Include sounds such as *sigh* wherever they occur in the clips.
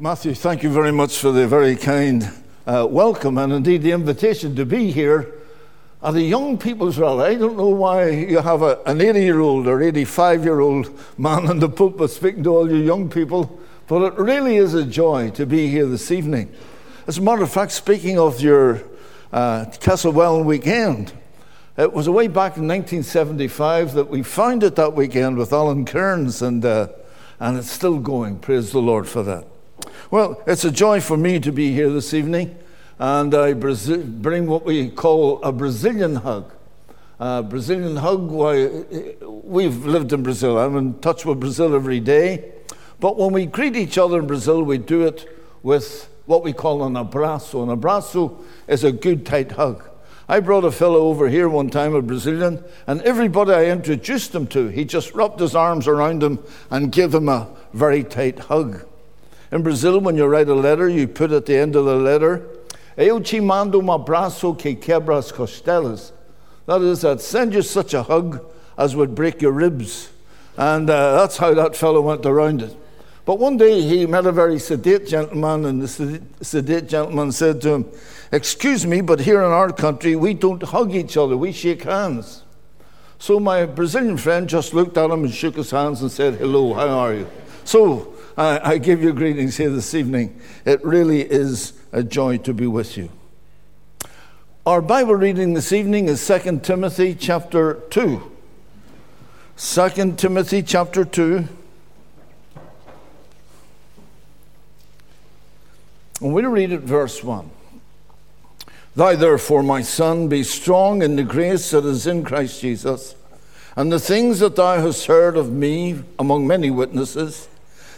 Matthew, thank you very much for the very kind uh, welcome and indeed the invitation to be here at a young people's rally. I don't know why you have a, an 80 year old or 85 year old man in the pulpit speaking to all you young people, but it really is a joy to be here this evening. As a matter of fact, speaking of your uh, Castlewellan weekend, it was way back in 1975 that we founded that weekend with Alan Kearns, and, uh, and it's still going. Praise the Lord for that. Well, it's a joy for me to be here this evening, and I bring what we call a Brazilian hug. A Brazilian hug, why, we've lived in Brazil. I'm in touch with Brazil every day. But when we greet each other in Brazil, we do it with what we call an abraço. An abraço is a good, tight hug. I brought a fellow over here one time, a Brazilian, and everybody I introduced him to, he just wrapped his arms around him and gave him a very tight hug. In Brazil, when you write a letter, you put at the end of the letter, Eu te mando um abraço que quebra as costelas. That is, I'd send you such a hug as would break your ribs. And uh, that's how that fellow went around it. But one day he met a very sedate gentleman, and the sedate gentleman said to him, Excuse me, but here in our country, we don't hug each other, we shake hands. So my Brazilian friend just looked at him and shook his hands and said, Hello, how are you? So I, I give you greetings here this evening. It really is a joy to be with you. Our Bible reading this evening is 2 Timothy chapter 2. 2 Timothy chapter 2. And we'll read it verse 1. Thou therefore, my son, be strong in the grace that is in Christ Jesus, and the things that thou hast heard of me among many witnesses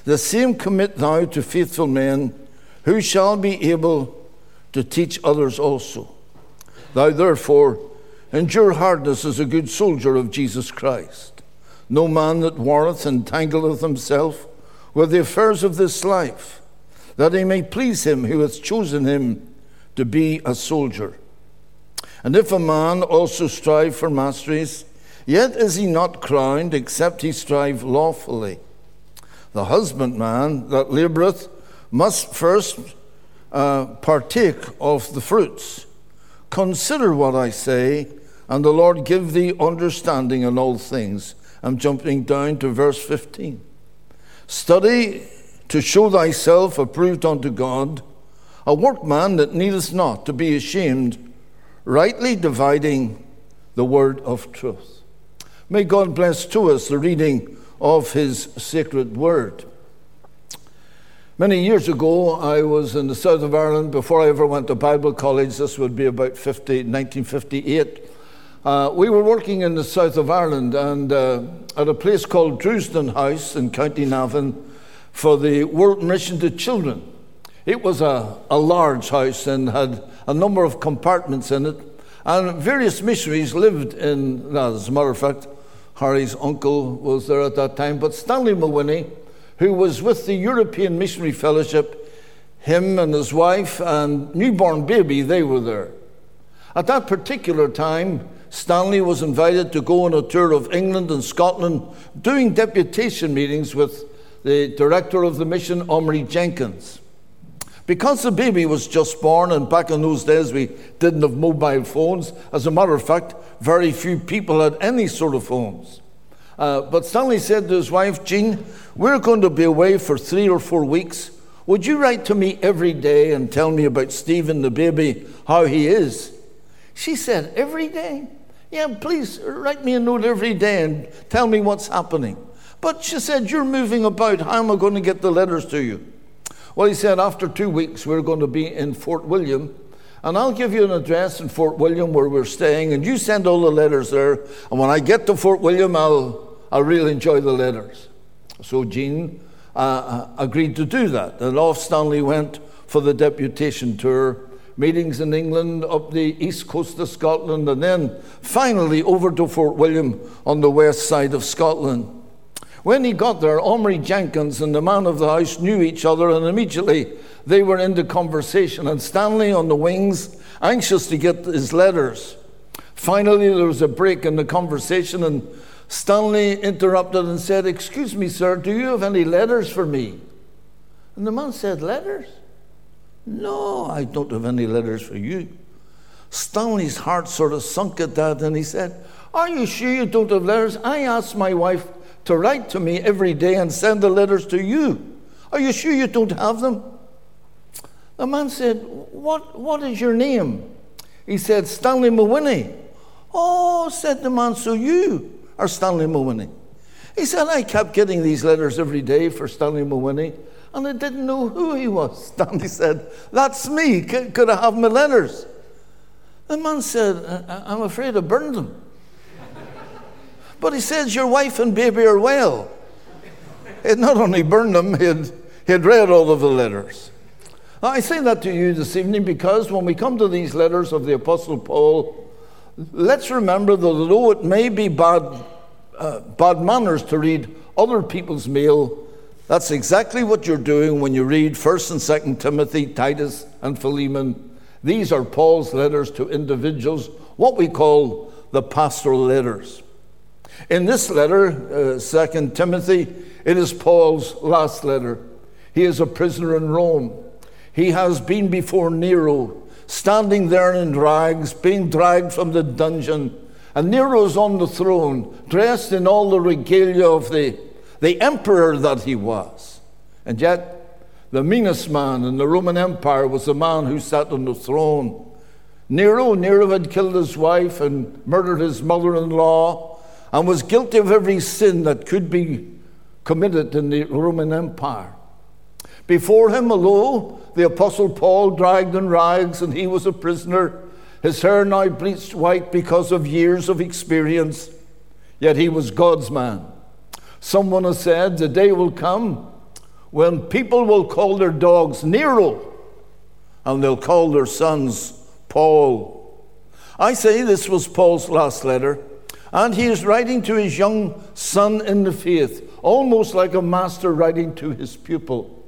the same commit thou to faithful men who shall be able to teach others also. Thou therefore endure hardness as a good soldier of Jesus Christ. No man that warreth entangleth himself with the affairs of this life, that he may please him who hath chosen him to be a soldier. And if a man also strive for masteries, yet is he not crowned, except he strive lawfully. The husbandman that laboureth must first uh, partake of the fruits. Consider what I say, and the Lord give thee understanding in all things. I'm jumping down to verse 15. Study to show thyself approved unto God, a workman that needeth not to be ashamed, rightly dividing the word of truth. May God bless to us the reading of his sacred word. Many years ago, I was in the south of Ireland before I ever went to Bible college. This would be about 50, 1958. Uh, we were working in the south of Ireland and uh, at a place called Drewsden House in County Navan for the World Mission to Children. It was a, a large house and had a number of compartments in it, and various missionaries lived in that. As a matter of fact, Harry's uncle was there at that time, but Stanley Mawhinney, who was with the European Missionary Fellowship, him and his wife and newborn baby, they were there. At that particular time, Stanley was invited to go on a tour of England and Scotland, doing deputation meetings with the director of the mission, Omri Jenkins. Because the baby was just born, and back in those days we didn't have mobile phones, as a matter of fact, very few people had any sort of phones. Uh, but Stanley said to his wife, Jean, we're going to be away for three or four weeks. Would you write to me every day and tell me about Stephen, the baby, how he is? She said, Every day? Yeah, please write me a note every day and tell me what's happening. But she said, You're moving about. How am I going to get the letters to you? Well, he said, After two weeks, we're going to be in Fort William and I'll give you an address in Fort William where we're staying, and you send all the letters there. And when I get to Fort William, I'll, I'll really enjoy the letters. So Jean uh, uh, agreed to do that. And off Stanley went for the deputation tour, meetings in England, up the east coast of Scotland, and then finally over to Fort William on the west side of Scotland. When he got there, Omri Jenkins and the man of the house knew each other, and immediately they were into conversation. And Stanley on the wings, anxious to get his letters. Finally, there was a break in the conversation, and Stanley interrupted and said, Excuse me, sir, do you have any letters for me? And the man said, Letters? No, I don't have any letters for you. Stanley's heart sort of sunk at that, and he said, Are you sure you don't have letters? I asked my wife to write to me every day and send the letters to you. Are you sure you don't have them? The man said, What, what is your name? He said, Stanley Mawhinney. Oh, said the man, so you are Stanley Mawhinney. He said, I kept getting these letters every day for Stanley Mawhinney, and I didn't know who he was. *laughs* Stanley said, That's me. Could, could I have my letters? The man said, I'm afraid I burned them. But he says, Your wife and baby are well. Had not only burned them, he had, he had read all of the letters. I say that to you this evening because when we come to these letters of the Apostle Paul, let's remember that although it may be bad, uh, bad manners to read other people's mail, that's exactly what you're doing when you read 1st and 2nd Timothy, Titus, and Philemon. These are Paul's letters to individuals, what we call the pastoral letters. In this letter, uh, 2nd Timothy, it is Paul's last letter. He is a prisoner in Rome. He has been before Nero, standing there in rags, being dragged from the dungeon. And Nero's on the throne, dressed in all the regalia of the, the emperor that he was. And yet, the meanest man in the Roman Empire was the man who sat on the throne. Nero, Nero had killed his wife and murdered his mother in law and was guilty of every sin that could be committed in the Roman Empire. Before him, although the Apostle Paul dragged in rags and he was a prisoner, his hair now bleached white because of years of experience, yet he was God's man. Someone has said, The day will come when people will call their dogs Nero and they'll call their sons Paul. I say this was Paul's last letter, and he is writing to his young son in the faith, almost like a master writing to his pupil.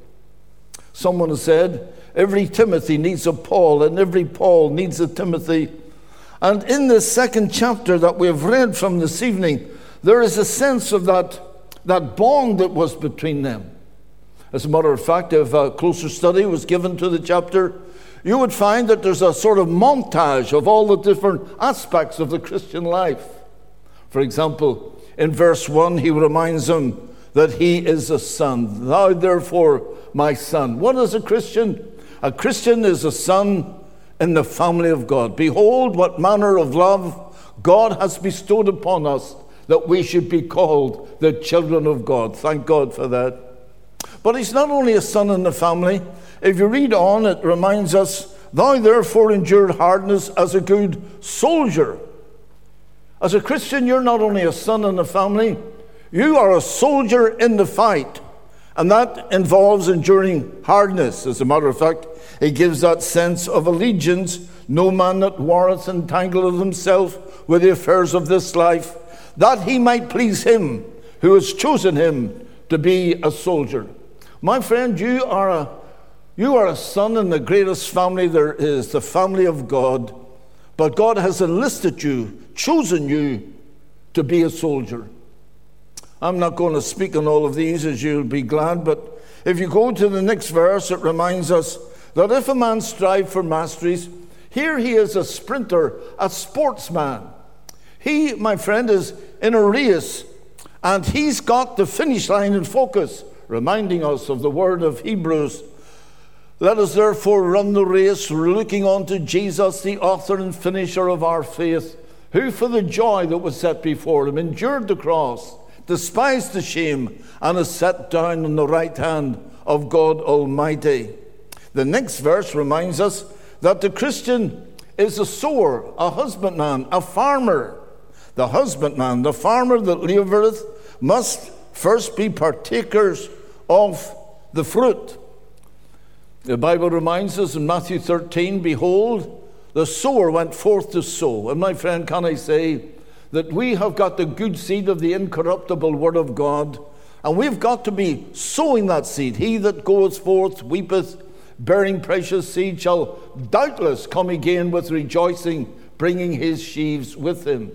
Someone has said, every Timothy needs a Paul, and every Paul needs a Timothy. And in this second chapter that we have read from this evening, there is a sense of that, that bond that was between them. As a matter of fact, if a closer study was given to the chapter, you would find that there's a sort of montage of all the different aspects of the Christian life. For example, in verse 1, he reminds them that he is a son. Thou, therefore, my son. What is a Christian? A Christian is a son in the family of God. Behold, what manner of love God has bestowed upon us that we should be called the children of God. Thank God for that. But he's not only a son in the family. If you read on, it reminds us, Thou therefore endured hardness as a good soldier. As a Christian, you're not only a son in the family, you are a soldier in the fight. And that involves enduring hardness. As a matter of fact, it gives that sense of allegiance. No man that warreth entangleth himself with the affairs of this life, that he might please him who has chosen him to be a soldier. My friend, you are a, you are a son in the greatest family there is, the family of God. But God has enlisted you, chosen you to be a soldier. I'm not going to speak on all of these, as you'll be glad, but if you go to the next verse, it reminds us that if a man strive for masteries, here he is a sprinter, a sportsman. He, my friend, is in a race, and he's got the finish line in focus, reminding us of the word of Hebrews. Let us therefore run the race, looking unto Jesus, the author and finisher of our faith, who for the joy that was set before him endured the cross despised the shame, and is set down on the right hand of God Almighty. The next verse reminds us that the Christian is a sower, a husbandman, a farmer. The husbandman, the farmer that laboureth, must first be partakers of the fruit. The Bible reminds us in Matthew 13 Behold, the sower went forth to sow. And my friend, can I say, that we have got the good seed of the incorruptible Word of God, and we've got to be sowing that seed. He that goeth forth weepeth, bearing precious seed, shall doubtless come again with rejoicing, bringing his sheaves with him.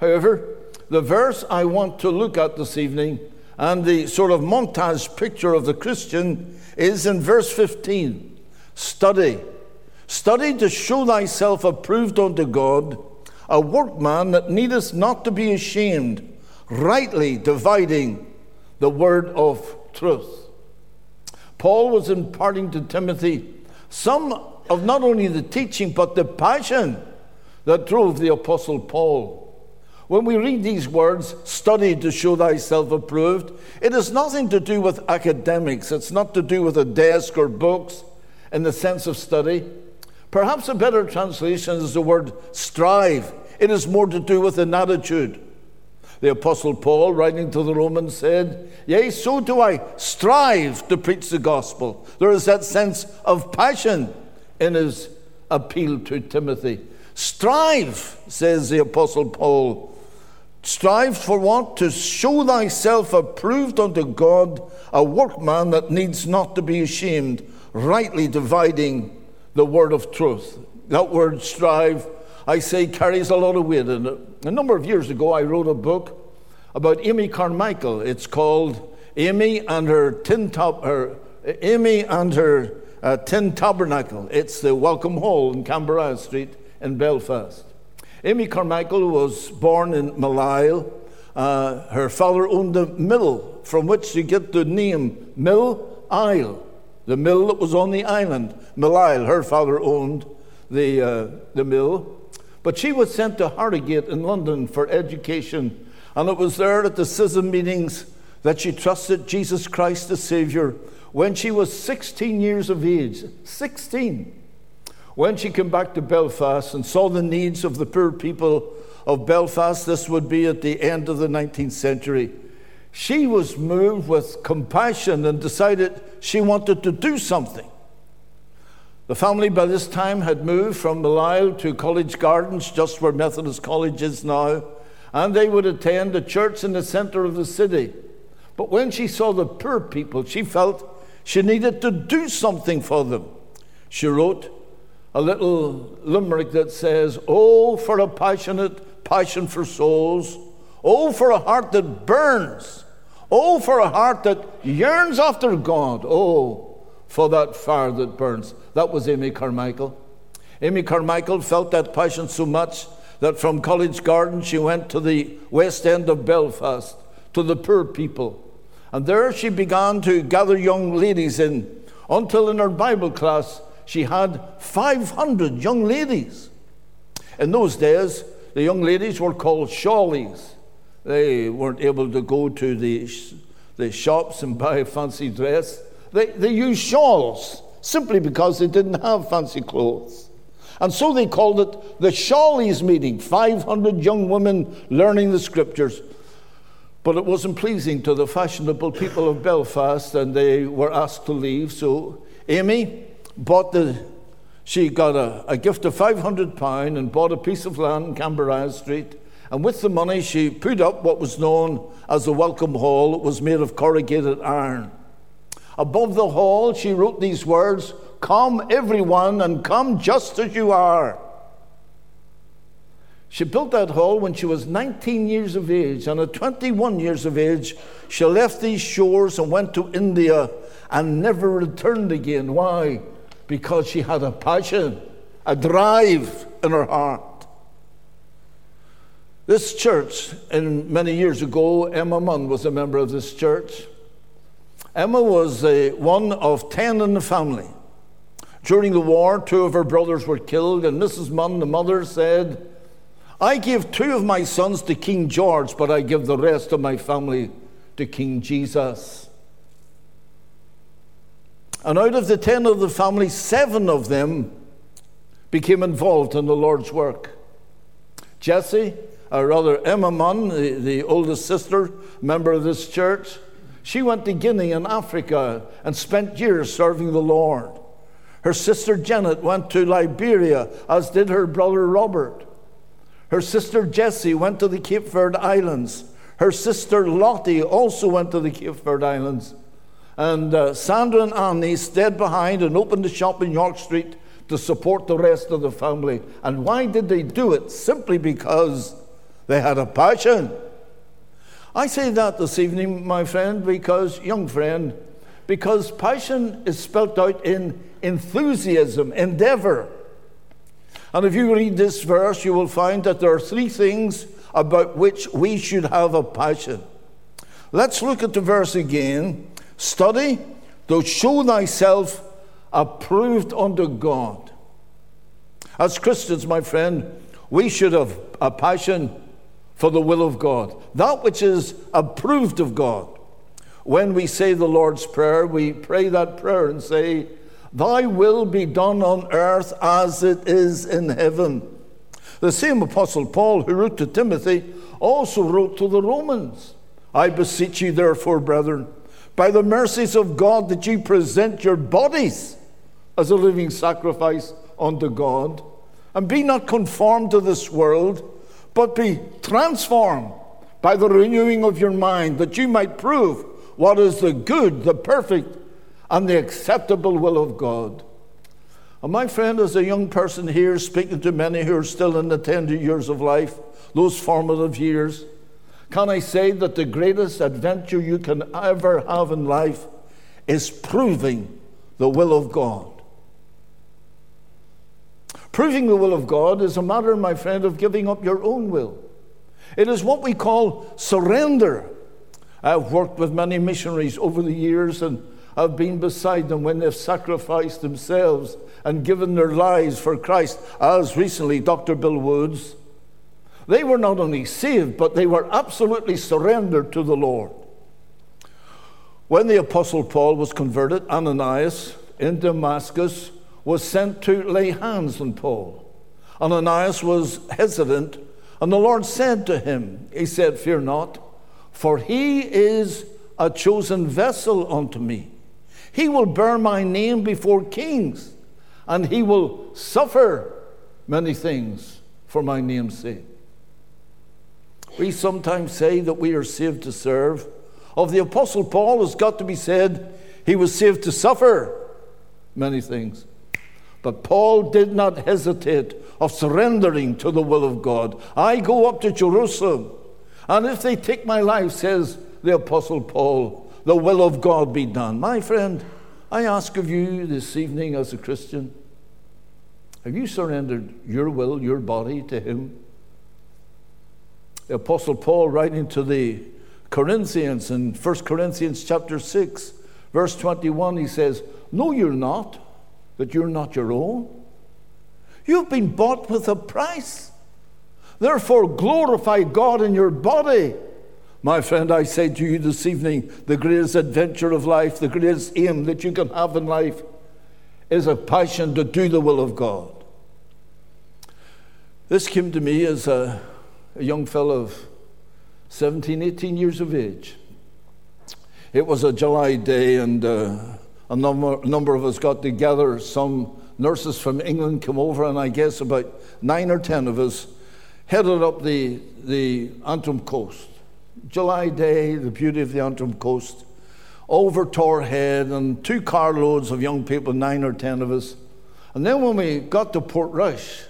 However, the verse I want to look at this evening and the sort of montage picture of the Christian is in verse 15 study. Study to show thyself approved unto God, a workman that needeth not to be ashamed, rightly dividing the word of truth. Paul was imparting to Timothy some of not only the teaching, but the passion that drove the Apostle Paul. When we read these words, study to show thyself approved, it has nothing to do with academics. It's not to do with a desk or books in the sense of study. Perhaps a better translation is the word strive. It is more to do with an attitude. The Apostle Paul, writing to the Romans, said, Yea, so do I strive to preach the gospel. There is that sense of passion in his appeal to Timothy. Strive, says the Apostle Paul. Strive for what? To show thyself approved unto God, a workman that needs not to be ashamed, rightly dividing the word of truth. That word strive, I say, carries a lot of weight in it. A number of years ago, I wrote a book about Amy Carmichael. It's called Amy and her tin top, her Amy and her uh, tin tabernacle. It's the Welcome Hall in Cambrai Street in Belfast. Amy Carmichael was born in Millisle. Uh, her father owned a mill from which you get the name Mill Isle, the mill that was on the island. Millisle, her father owned the, uh, the mill. But she was sent to Harrogate in London for education. And it was there at the Keswick meetings that she trusted Jesus Christ as Savior when she was 16 years of age. 16. When she came back to Belfast and saw the needs of the poor people of Belfast, this would be at the end of the 19th century, she was moved with compassion and decided she wanted to do something. The family by this time had moved from Millisle to College Gardens, just where Methodist College is now, and they would attend a church in the center of the city. But when she saw the poor people, she felt she needed to do something for them. She wrote a little limerick that says, Oh, for a passionate passion for souls. Oh, for a heart that burns. Oh, for a heart that yearns after God. Oh, for that fire that burns. That was Amy Carmichael. Amy Carmichael felt that passion so much that from College Garden she went to the west end of Belfast, to the poor people. And there she began to gather young ladies in until in her Bible class she had 500 young ladies. In those days, the young ladies were called shawlies. They weren't able to go to the, the shops and *laughs* buy a fancy dress. They, they used shawls simply because they didn't have fancy clothes. And so they called it the Shawlies meeting 500 young women learning the scriptures. But it wasn't pleasing to the fashionable people of Belfast, and they were asked to leave. So Amy bought the, she got a, a gift of 500 pound and bought a piece of land in Cambrai Street. And with the money, she put up what was known as the Welcome Hall. It was made of corrugated iron. Above the hall, she wrote these words Come, everyone, and come just as you are. She built that hall when she was 19 years of age, and at 21 years of age, she left these shores and went to India and never returned again. Why? Because she had a passion, a drive in her heart. This church, and many years ago, Emma Munn was a member of this church. Emma was uh, one of ten in the family. During the war, two of her brothers were killed, and Mrs. Munn, the mother, said, I give two of my sons to King George, but I give the rest of my family to King Jesus. And out of the ten of the family, seven of them became involved in the Lord's work. Jessie, or rather Emma Munn, the, the oldest sister, member of this church, she went to Guinea in Africa and spent years serving the Lord. Her sister Janet went to Liberia, as did her brother Robert. Her sister Jessie went to the Cape Verde Islands. Her sister Lottie also went to the Cape Verde Islands. And uh, Sandra and Annie stayed behind and opened a shop in York Street to support the rest of the family. And why did they do it? Simply because they had a passion. I say that this evening, my friend, because, young friend, Because passion is spelt out in enthusiasm, endeavor. And if you read this verse, you will find that there are three things about which we should have a passion. Let's look at the verse again. Study, to show thyself approved unto God. As Christians, my friend, we should have a passion for the will of God, that which is approved of God. When we say the Lord's Prayer, we pray that prayer and say, Thy will be done on earth as it is in heaven. The same Apostle Paul, who wrote to Timothy, also wrote to the Romans I beseech you, therefore, brethren, by the mercies of God, that ye present your bodies as a living sacrifice unto God, and be not conformed to this world, but be transformed by the renewing of your mind, that you might prove what is the good, the perfect, and the acceptable will of God. And my friend, as a young person here, speaking to many who are still in the tender years of life, those formative years, can I say that the greatest adventure you can ever have in life is proving the will of God? Proving the will of God is a matter, my friend, of giving up your own will. It is what we call surrender. I've worked with many missionaries over the years and I've been beside them when they've sacrificed themselves and given their lives for Christ, as recently Dr. Bill Woods. They were not only saved, but they were absolutely surrendered to the Lord. When the Apostle Paul was converted, Ananias in Damascus was sent to lay hands on Paul. Ananias was hesitant, and the Lord said to him, He said, Fear not, for he is a chosen vessel unto me. He will bear my name before kings, and he will suffer many things for my name's sake. We sometimes say that we are saved to serve. Of the Apostle Paul, it's got to be said he was saved to suffer many things. But Paul did not hesitate of surrendering to the will of God. I go up to Jerusalem, and if they take my life, says the Apostle Paul, the will of God be done. My friend, I ask of you this evening as a Christian, have you surrendered your will, your body to Him? The Apostle Paul, writing to the Corinthians in 1 Corinthians chapter 6, verse 21, he says, No, you're not that you're not your own. You've been bought with a price. Therefore, glorify God in your body. My friend, I say to you this evening the greatest adventure of life, the greatest aim that you can have in life is a passion to do the will of God. This came to me as a, a young fellow of 17, 18 years of age. It was a July day, and uh, a number, number of us got together. Some nurses from England came over, and I guess about nine or ten of us headed up the, the Antrim coast. July day, the beauty of the Antrim coast, over Torr Head, and two carloads of young people, nine or ten of us. And then when we got to Portrush,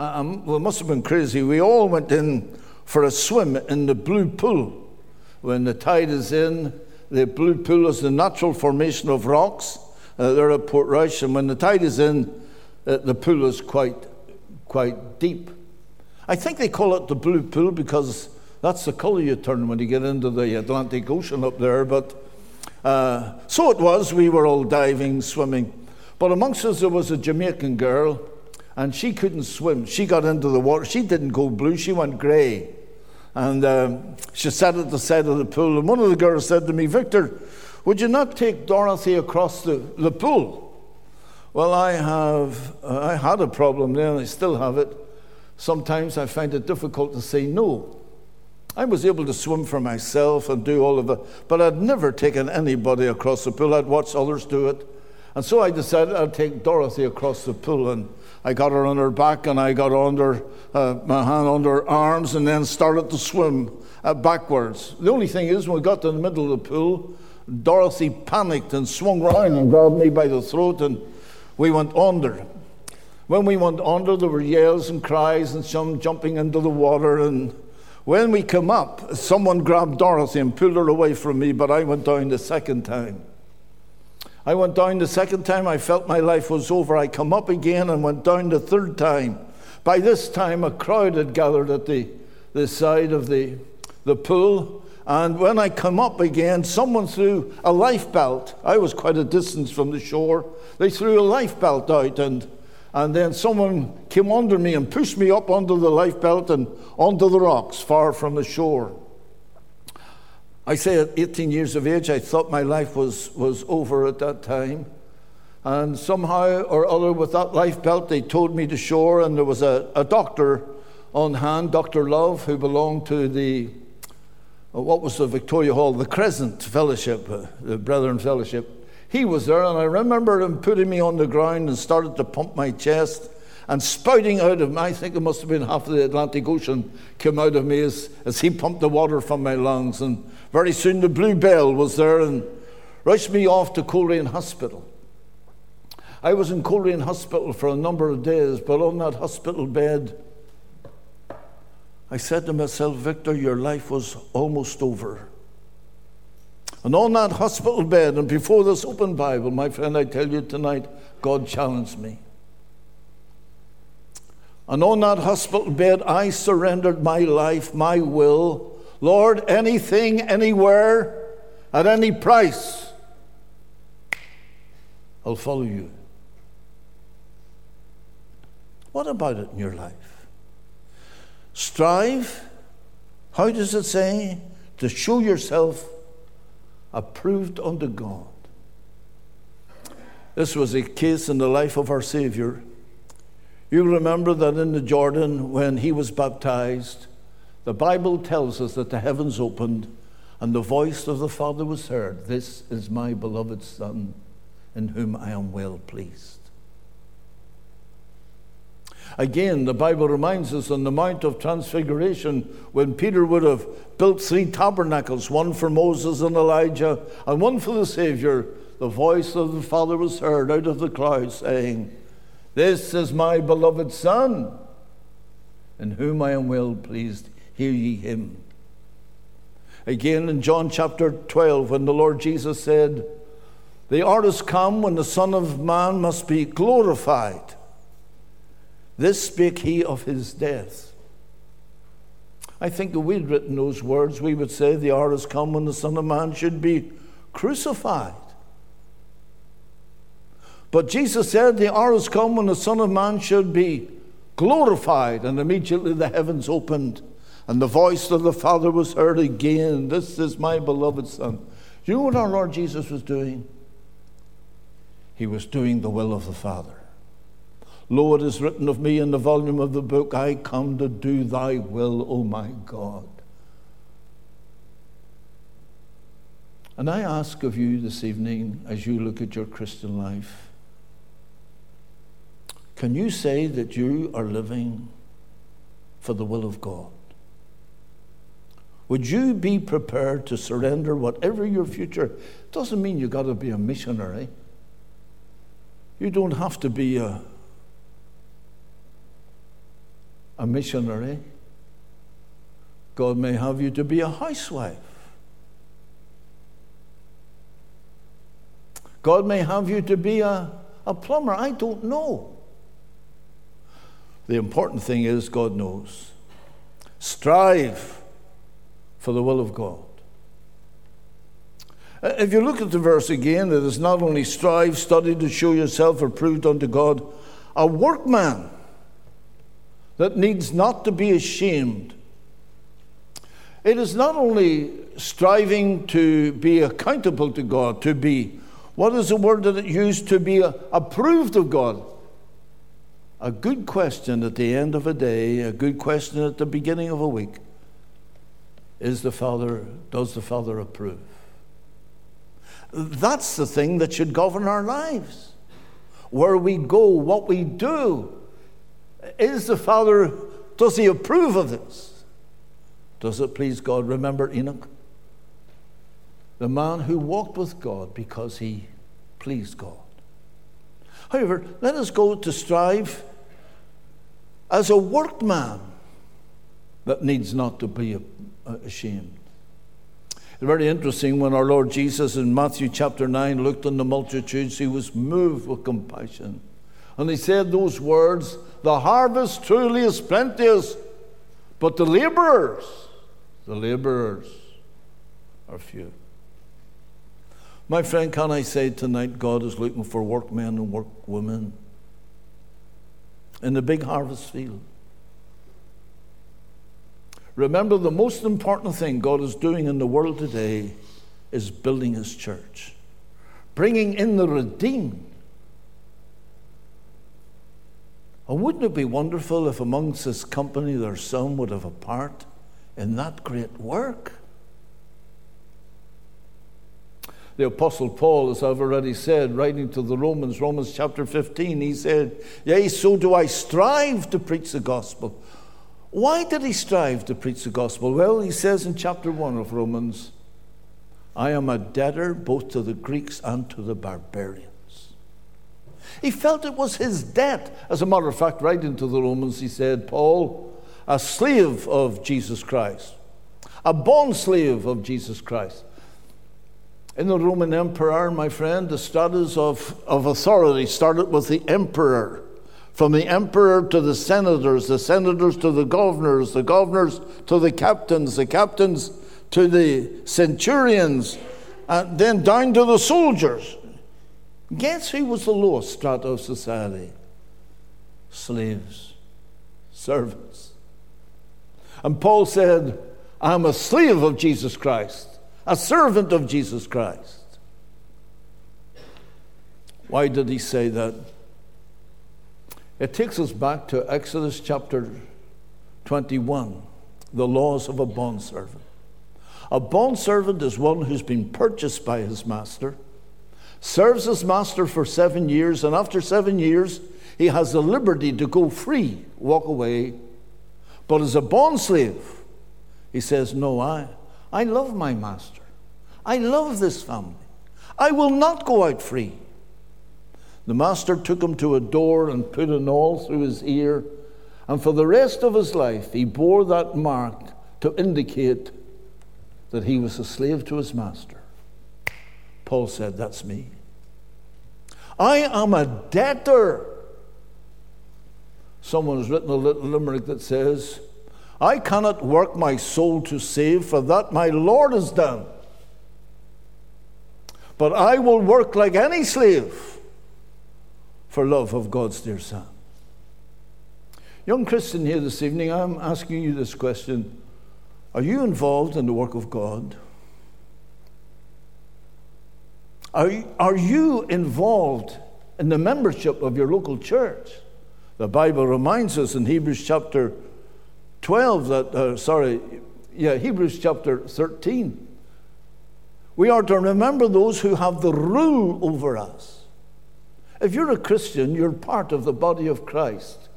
um, well, it must have been crazy. We all went in for a swim in the blue pool. When the tide is in, the Blue Pool is the natural formation of rocks uh, there at Portrush, and when the tide is in, uh, the pool is quite, quite deep. I think they call it the Blue Pool because that's the colour you turn when you get into the Atlantic Ocean up there. But uh, so it was, we were all diving, swimming. But amongst us, there was a Jamaican girl, and she couldn't swim. She got into the water. She didn't go blue, she went grey. And um, she sat at the side of the pool. And one of the girls said to me, Victor, would you not take Dorothy across the, the pool? Well, I have, uh, I had a problem then, I still have it. Sometimes I find it difficult to say no. I was able to swim for myself and do all of it, but I'd never taken anybody across the pool. I'd watched others do it. And so I decided I'd take Dorothy across the pool. And I got her on her back and I got under uh, my hand under her arms and then started to swim uh, backwards. The only thing is, when we got to the middle of the pool, Dorothy panicked and swung round and grabbed me by the throat and we went under. When we went under, there were yells and cries and some jumping into the water. And when we came up, someone grabbed Dorothy and pulled her away from me, but I went down the second time. I went down the second time, I felt my life was over. I come up again and went down the third time. By this time, a crowd had gathered at the, the side of the, the pool. And when I come up again, someone threw a life belt. I was quite a distance from the shore. They threw a life belt out, and, and then someone came under me and pushed me up onto the life belt and onto the rocks far from the shore. I say at 18 years of age, I thought my life was, was over at that time. And somehow or other, with that life belt, they towed me to shore, and there was a, a doctor on hand, Dr. Love, who belonged to the, uh, what was the Victoria Hall, the Crescent Fellowship, uh, the Brethren Fellowship. He was there, and I remember him putting me on the ground and started to pump my chest and spouting out of me. I think it must have been half of the Atlantic Ocean came out of me as, as he pumped the water from my lungs. And very soon the Blue Bell was there and rushed me off to Coleraine Hospital. I was in Coleraine Hospital for a number of days, but on that hospital bed, I said to myself, Victor, your life was almost over. And on that hospital bed, and before this open Bible, my friend, I tell you tonight, God challenged me. And on that hospital bed, I surrendered my life, my will. Lord, anything, anywhere, at any price, I'll follow you. What about it in your life? Strive, how does it say? To show yourself approved unto God. This was a case in the life of our Savior. You remember that in the Jordan, when he was baptized, the Bible tells us that the heavens opened and the voice of the Father was heard This is my beloved Son, in whom I am well pleased. Again, the Bible reminds us on the Mount of Transfiguration when Peter would have built three tabernacles one for Moses and Elijah and one for the Savior. The voice of the Father was heard out of the cloud saying, This is my beloved Son, in whom I am well pleased. Hear ye him. Again, in John chapter 12, when the Lord Jesus said, The hour is come when the Son of Man must be glorified. This spake he of his death. I think if we'd written those words, we would say, The hour has come when the Son of Man should be crucified. But Jesus said, The hour has come when the Son of Man should be glorified. And immediately the heavens opened, and the voice of the Father was heard again This is my beloved Son. Do you know what our Lord Jesus was doing? He was doing the will of the Father. Lo, it is written of me in the volume of the book, I come to do thy will, O my God. And I ask of you this evening, as you look at your Christian life, can you say that you are living for the will of God? Would you be prepared to surrender whatever your future? Doesn't mean you've got to be a missionary. You don't have to be a, a missionary. God may have you to be a housewife. God may have you to be a, a plumber. I don't know. The important thing is, God knows. Strive for the will of God. Uh, if you look at the verse again, it is not only strive, study to show yourself approved unto God, a workman that needs not to be ashamed. It is not only striving to be accountable to God, to be, what is the word that it used, to be approved of God? A good question at the end of a day, a good question at the beginning of a week. Is the Father, does the Father approve? That's the thing that should govern our lives. Where we go, what we do, is the Father, does he approve of this? Does it please God? Remember Enoch? The man who walked with God because he pleased God. However, let us go to strive as a workman that needs not to be ashamed. It's very interesting when our Lord Jesus in Matthew chapter 9 looked on the multitudes, he was moved with compassion. And he said those words The harvest truly is plenteous, but the laborers, the laborers are few. My friend, can I say tonight God is looking for workmen and workwomen in the big harvest field? Remember, the most important thing God is doing in the world today is building His church, bringing in the redeemed. And wouldn't it be wonderful if amongst this company there some would have a part in that great work? The Apostle Paul, as I've already said, writing to the Romans, Romans chapter 15, he said, Yea, so do I strive to preach the gospel. Why did he strive to preach the gospel? Well, he says in chapter 1 of Romans, I am a debtor both to the Greeks and to the barbarians. He felt it was his debt. As a matter of fact, right into the Romans, he said, Paul, a slave of Jesus Christ, a bond slave of Jesus Christ. In the Roman Empire, my friend, the status of, of authority started with the emperor. From the emperor to the senators, the senators to the governors, the governors to the captains, the captains to the centurions, and then down to the soldiers. Guess who was the lowest strata of society? Slaves, servants. And Paul said, I'm a slave of Jesus Christ, a servant of Jesus Christ. Why did he say that? It takes us back to Exodus chapter 21, the laws of a bondservant. A bondservant is one who's been purchased by his master, serves his master for seven years, and after seven years, he has the liberty to go free, walk away. But as a bond slave, he says, No, I, I love my master. I love this family. I will not go out free. The master took him to a door and put an awl through his ear, and for the rest of his life he bore that mark to indicate that he was a slave to his master. Paul said, That's me. I am a debtor. Someone has written a little limerick that says, I cannot work my soul to save, for that my Lord has done. But I will work like any slave for love of God's dear Son. Young Christian here this evening, I'm asking you this question Are you involved in the work of God? Are you, are you involved in the membership of your local church? The Bible reminds us in Hebrews chapter 12 that, uh, sorry, yeah, Hebrews chapter 13. We are to remember those who have the rule over us. If you're a Christian, you're part of the body of Christ.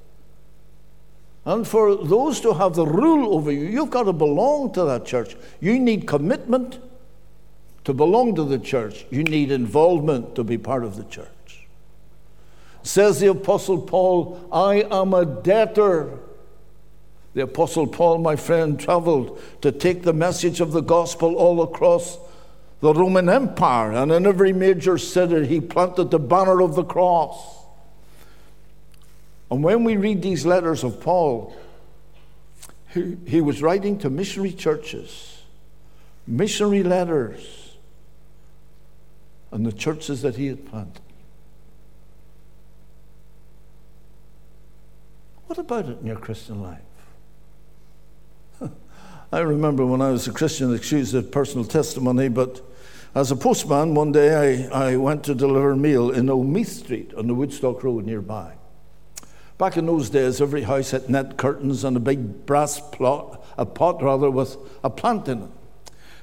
And for those to have the rule over you, you've got to belong to that church. You need commitment to belong to the church, you need involvement to be part of the church. Says the Apostle Paul, I am a debtor. The Apostle Paul, my friend, traveled to take the message of the gospel all across the Roman Empire, and in every major city, he planted the banner of the cross. And when we read these letters of Paul, he, he was writing to missionary churches, missionary letters, and the churches that he had planted. What about it in your Christian life? *laughs* I remember when I was a Christian, excuse the personal testimony, but as a postman, one day I, I went to deliver a meal in Omeath Street on the Woodstock Road nearby. Back in those days, every house had net curtains and a big brass plot, a pot rather, with a plant in it.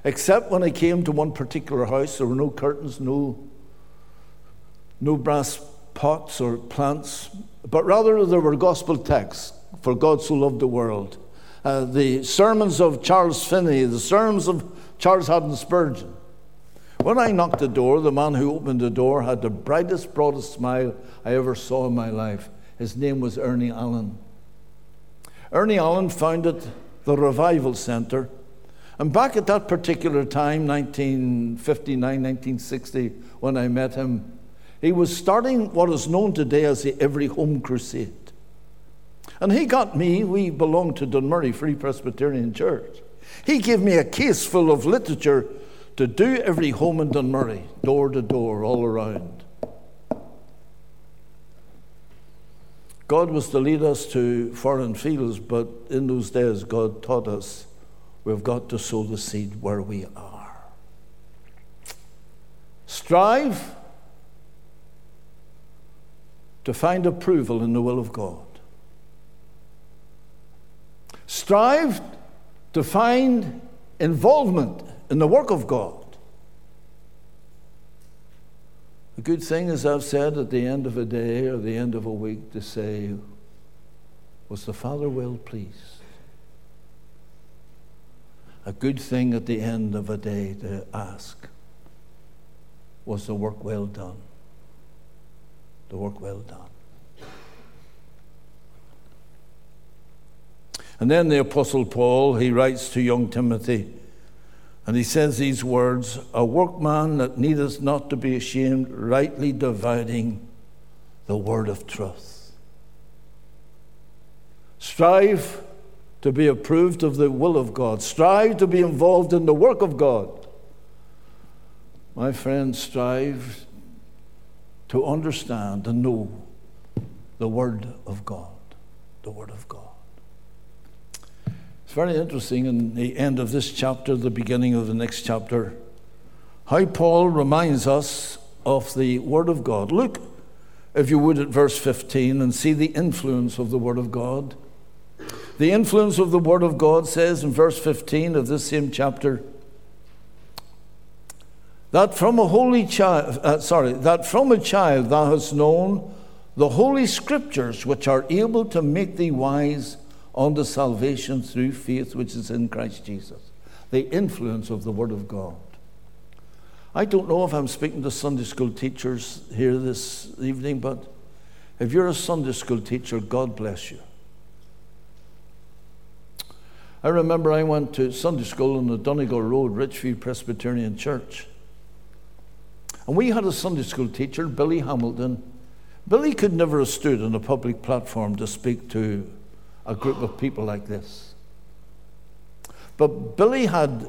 Except when I came to one particular house, there were no curtains, no, no brass pots or plants, but rather there were gospel texts. For God so loved the world. Uh, the sermons of Charles Finney, the sermons of Charles Haddon Spurgeon. When I knocked the door, the man who opened the door had the brightest, broadest smile I ever saw in my life. His name was Ernie Allen. Ernie Allen founded the Revival Center, And back at that particular time, 1959, 1960, when I met him, he was starting what is known today as the Every Home Crusade. And he got me, we belonged to Dunmurry Free Presbyterian Church. He gave me a case full of literature to do every home in Dunmurry, door to door, all around. God was to lead us to foreign fields, but in those days, God taught us we've got to sow the seed where we are. Strive to find approval in the will of God. Strive to find involvement in the work of God. A good thing, as I've said, at the end of a day or the end of a week to say, Was the Father well pleased? A good thing at the end of a day to ask, Was the work well done? The work well done. And then the Apostle Paul, he writes to young Timothy, and he says these words A workman that needeth not to be ashamed, rightly dividing the word of truth. Strive to be approved of the will of God, strive to be involved in the work of God. My friends, strive to understand and know the Word of God. The Word of God. It's very interesting in the end of this chapter, the beginning of the next chapter, how Paul reminds us of the Word of God. Look, if you would, at verse 15 and see the influence of the Word of God. The influence of the Word of God says in verse 15 of this same chapter that from a holy child, uh, sorry, that from a child thou hast known the holy scriptures which are able to make thee wise unto salvation through faith which is in Christ Jesus. The influence of the Word of God. I don't know if I'm speaking to Sunday school teachers here this evening, but if you're a Sunday school teacher, God bless you. I remember I went to Sunday school on the Donegal Road, Richview Presbyterian Church. And we had a Sunday school teacher, Billy Hamilton. Billy could never have stood on a public platform to speak to a group of people like this. But Billy had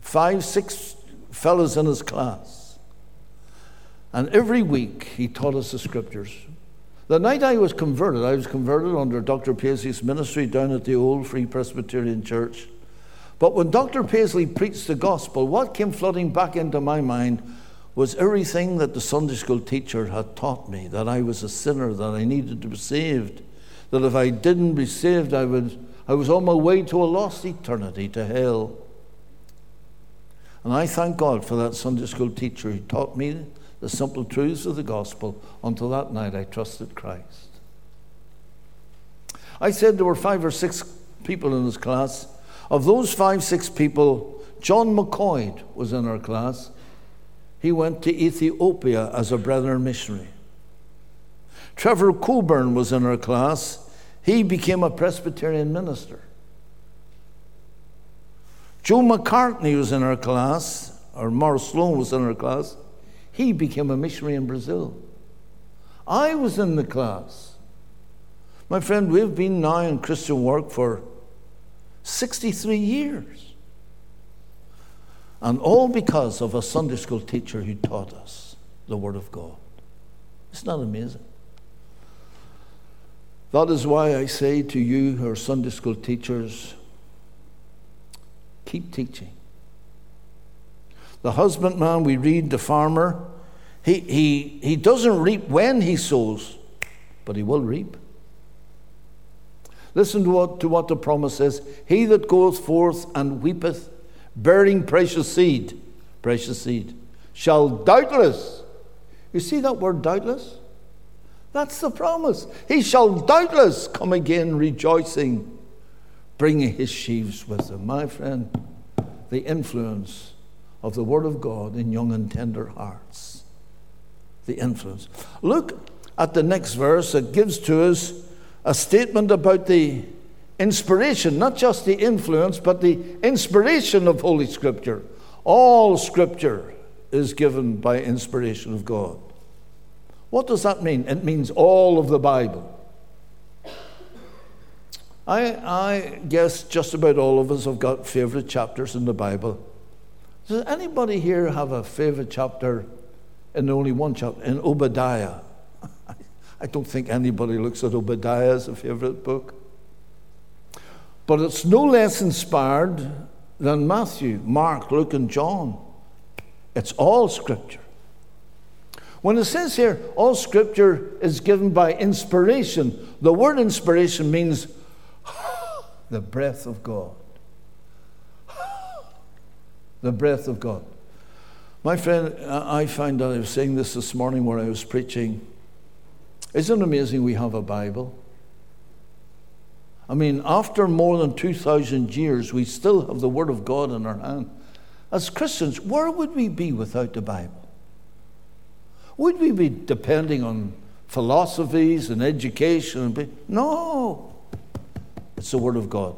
five, six fellows in his class. And every week he taught us the scriptures. The night I was converted, I was converted under Dr. Paisley's ministry down at the old Free Presbyterian Church. But when Dr. Paisley preached the gospel, what came flooding back into my mind was everything that the Sunday school teacher had taught me that I was a sinner, that I needed to be saved, that if I didn't be saved, I, would, I was on my way to a lost eternity, to hell. And I thank God for that Sunday school teacher who taught me the simple truths of the gospel. Until that night, I trusted Christ. I said there were five or six people in his class. Of those five, six people, John McCoy was in our class. He went to Ethiopia as a brethren missionary. Trevor Coburn was in our class. He became a Presbyterian minister. Joe McCartney was in our class, or Morris Sloan was in our class. He became a missionary in Brazil. I was in the class. My friend, we've been now in Christian work for 63 years. And all because of a Sunday school teacher who taught us the Word of God. Isn't that amazing? That is why I say to you, who are Sunday school teachers, keep teaching. The husbandman, we read, the farmer, he, he, he doesn't reap when he sows, but he will reap. Listen to what, to what the promise says He that goeth forth and weepeth, bearing precious seed, precious seed, shall doubtless, you see that word doubtless? That's the promise. He shall doubtless come again rejoicing, bringing his sheaves with him. My friend, the influence of the Word of God in young and tender hearts. The influence. Look at the next verse. that gives to us a statement about the inspiration, not just the influence, but the inspiration of Holy Scripture. All Scripture is given by inspiration of God. What does that mean? It means all of the Bible. I, I guess just about all of us have got favorite chapters in the Bible. Does anybody here have a favorite chapter in only one chapter, in Obadiah? *laughs* I don't think anybody looks at Obadiah as a favorite book. But it's no less inspired than Matthew, Mark, Luke, and John. It's all Scripture. When it says here, all Scripture is given by inspiration, the word inspiration means *laughs* the breath of God. *laughs* the breath of God. My friend, I found that I was saying this this morning where I was preaching. Isn't it amazing we have a Bible? I mean, after more than 2,000 years, we still have the Word of God in our hand. As Christians, where would we be without the Bible? Would we be depending on philosophies and education? No. It's the Word of God.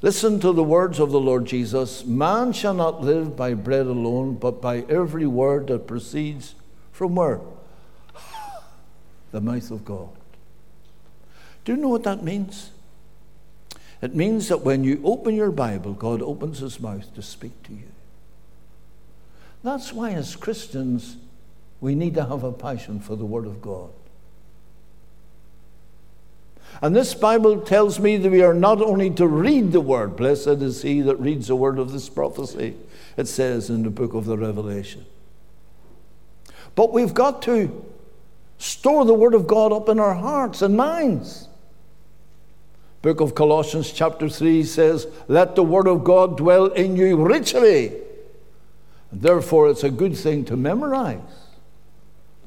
Listen to the words of the Lord Jesus Man shall not live by bread alone, but by every word that proceeds from where? *sighs* The mouth of God. Do you know what that means? It means that when you open your Bible, God opens his mouth to speak to you. That's why, as Christians, we need to have a passion for the Word of God. And this Bible tells me that we are not only to read the Word, blessed is he that reads the word of this prophecy, it says in the book of the Revelation. But we've got to store the Word of God up in our hearts and minds. Book of Colossians, chapter 3 says, Let the Word of God dwell in you richly. Therefore, it's a good thing to memorize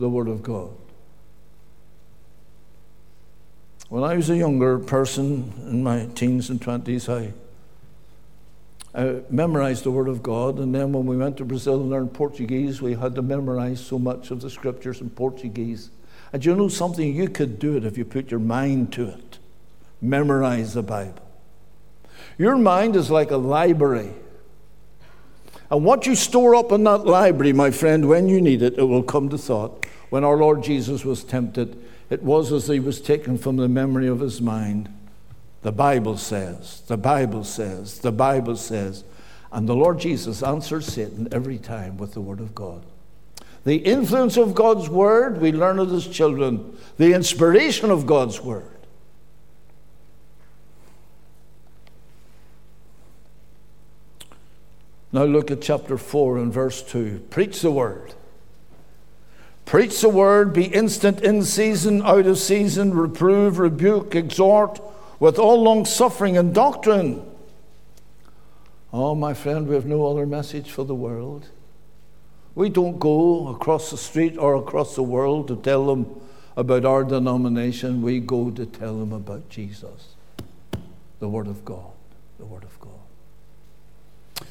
the Word of God. When I was a younger person in my teens and 20s, I, I memorized the Word of God. And then when we went to Brazil and learned Portuguese, we had to memorize so much of the scriptures in Portuguese. And you know something? You could do it if you put your mind to it memorize the Bible. Your mind is like a library. And what you store up in that library, my friend, when you need it, it will come to thought. When our Lord Jesus was tempted, it was as he was taken from the memory of his mind. The Bible says, the Bible says, the Bible says. And the Lord Jesus answered Satan every time with the Word of God. The influence of God's Word, we learn it as children. The inspiration of God's Word. Now look at chapter 4 and verse 2. Preach the word. Preach the word, be instant in season, out of season, reprove, rebuke, exhort with all long suffering and doctrine. Oh, my friend, we have no other message for the world. We don't go across the street or across the world to tell them about our denomination. We go to tell them about Jesus, the Word of God, the Word of God.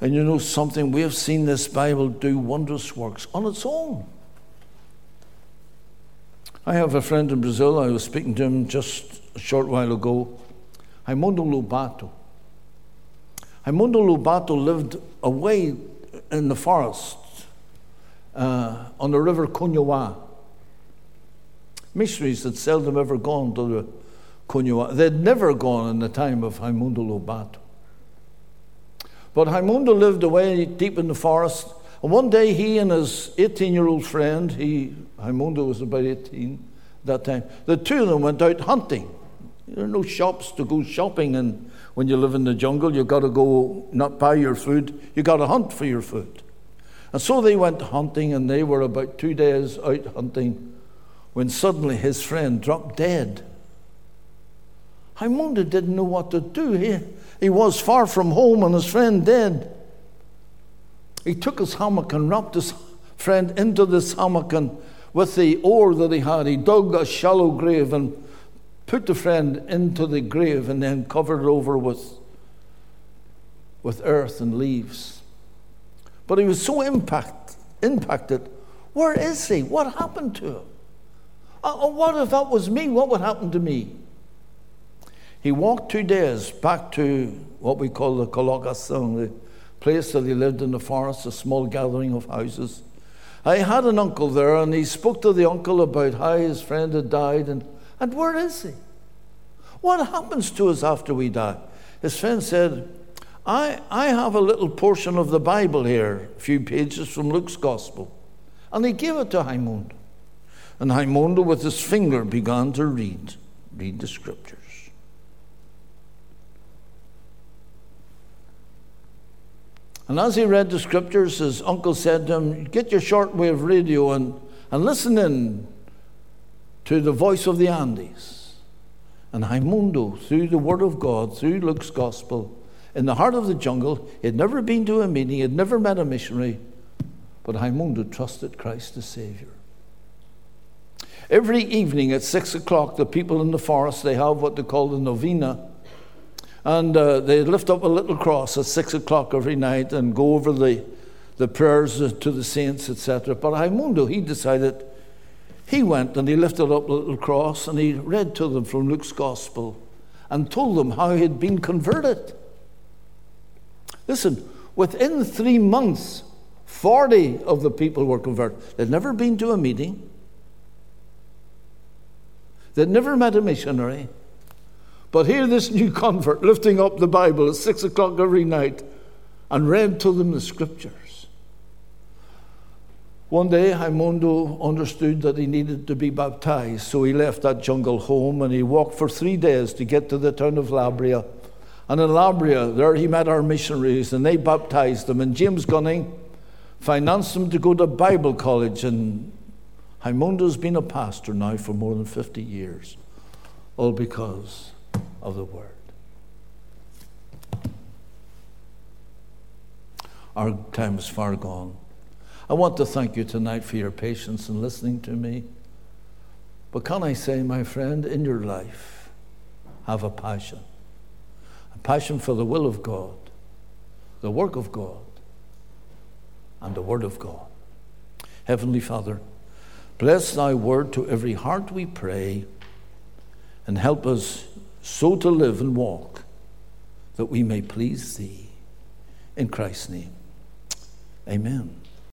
And you know something? We have seen this Bible do wondrous works on its own. I have a friend in Brazil, I was speaking to him just a short while ago, Raimundo Lobato. Raimundo Lobato lived away in the forest uh, on the river Cunhaá. Missionaries had seldom ever gone to the Cunhaá. They'd never gone in the time of Raimundo Lobato. But Raimundo lived away deep in the forest. And one day he and his 18 year old friend, he, Raimundo was about 18 that time, the two of them went out hunting. There are no shops to go shopping, and when you live in the jungle, you've got to go not buy your food, you've got to hunt for your food. And so they went hunting, and they were about two days out hunting when suddenly his friend dropped dead. Raimundo didn't know what to do. He, he was far from home and his friend dead. He took his hammock and wrapped his friend into this hammock and with the oar that he had, he dug a shallow grave and put the friend into the grave and then covered it over with, with earth and leaves. But he was so impact, impacted. Where is he? What happened to him? Uh, uh what if that was me? What would happen to me? He walked two days back to what we call the colocação, the place that he lived in the forest, a small gathering of houses. I had an uncle there, and he spoke to the uncle about how his friend had died, and, and where is he? What happens to us after we die? His friend said, I, I have a little portion of the Bible here, a few pages from Luke's Gospel. And he gave it to Raimundo. And Raimundo, with his finger, began to read, read the scriptures. And as he read the scriptures, his uncle said to him, Get your shortwave radio and, and listen in to the voice of the Andes. And Raimundo, through the Word of God, through Luke's Gospel, in the heart of the jungle, he had never been to a meeting, he had never met a missionary, but Raimundo trusted Christ as Savior. Every evening at six o'clock, the people in the forest, they have what they call the novena. And uh, they lift up a little cross at six o'clock every night and go over the, the prayers to the saints, etc. But Raimundo, he decided, he went and he lifted up a little cross and he read to them from Luke's Gospel and told them how he had been converted. Listen, within three months, 40 of the people were converted. They'd never been to a meeting, They'd never met a missionary. But here, this new convert lifting up the Bible at six o'clock every night and read to them the scriptures. One day, Raimundo understood that he needed to be baptized, so he left that jungle home and he walked for three days to get to the town of Lábrea. And in Lábrea, there he met our missionaries and they baptized him. And James Gunning financed him to go to Bible college and Raimundo's been a pastor now for more than 50 years, all because of the Word. Our time is far gone. I want to thank you tonight for your patience in listening to me. But can I say, my friend, in your life, have a passion a passion for the will of God, the work of God, and the Word of God. Heavenly Father, Bless thy word to every heart, we pray, and help us so to live and walk that we may please thee. In Christ's name, amen.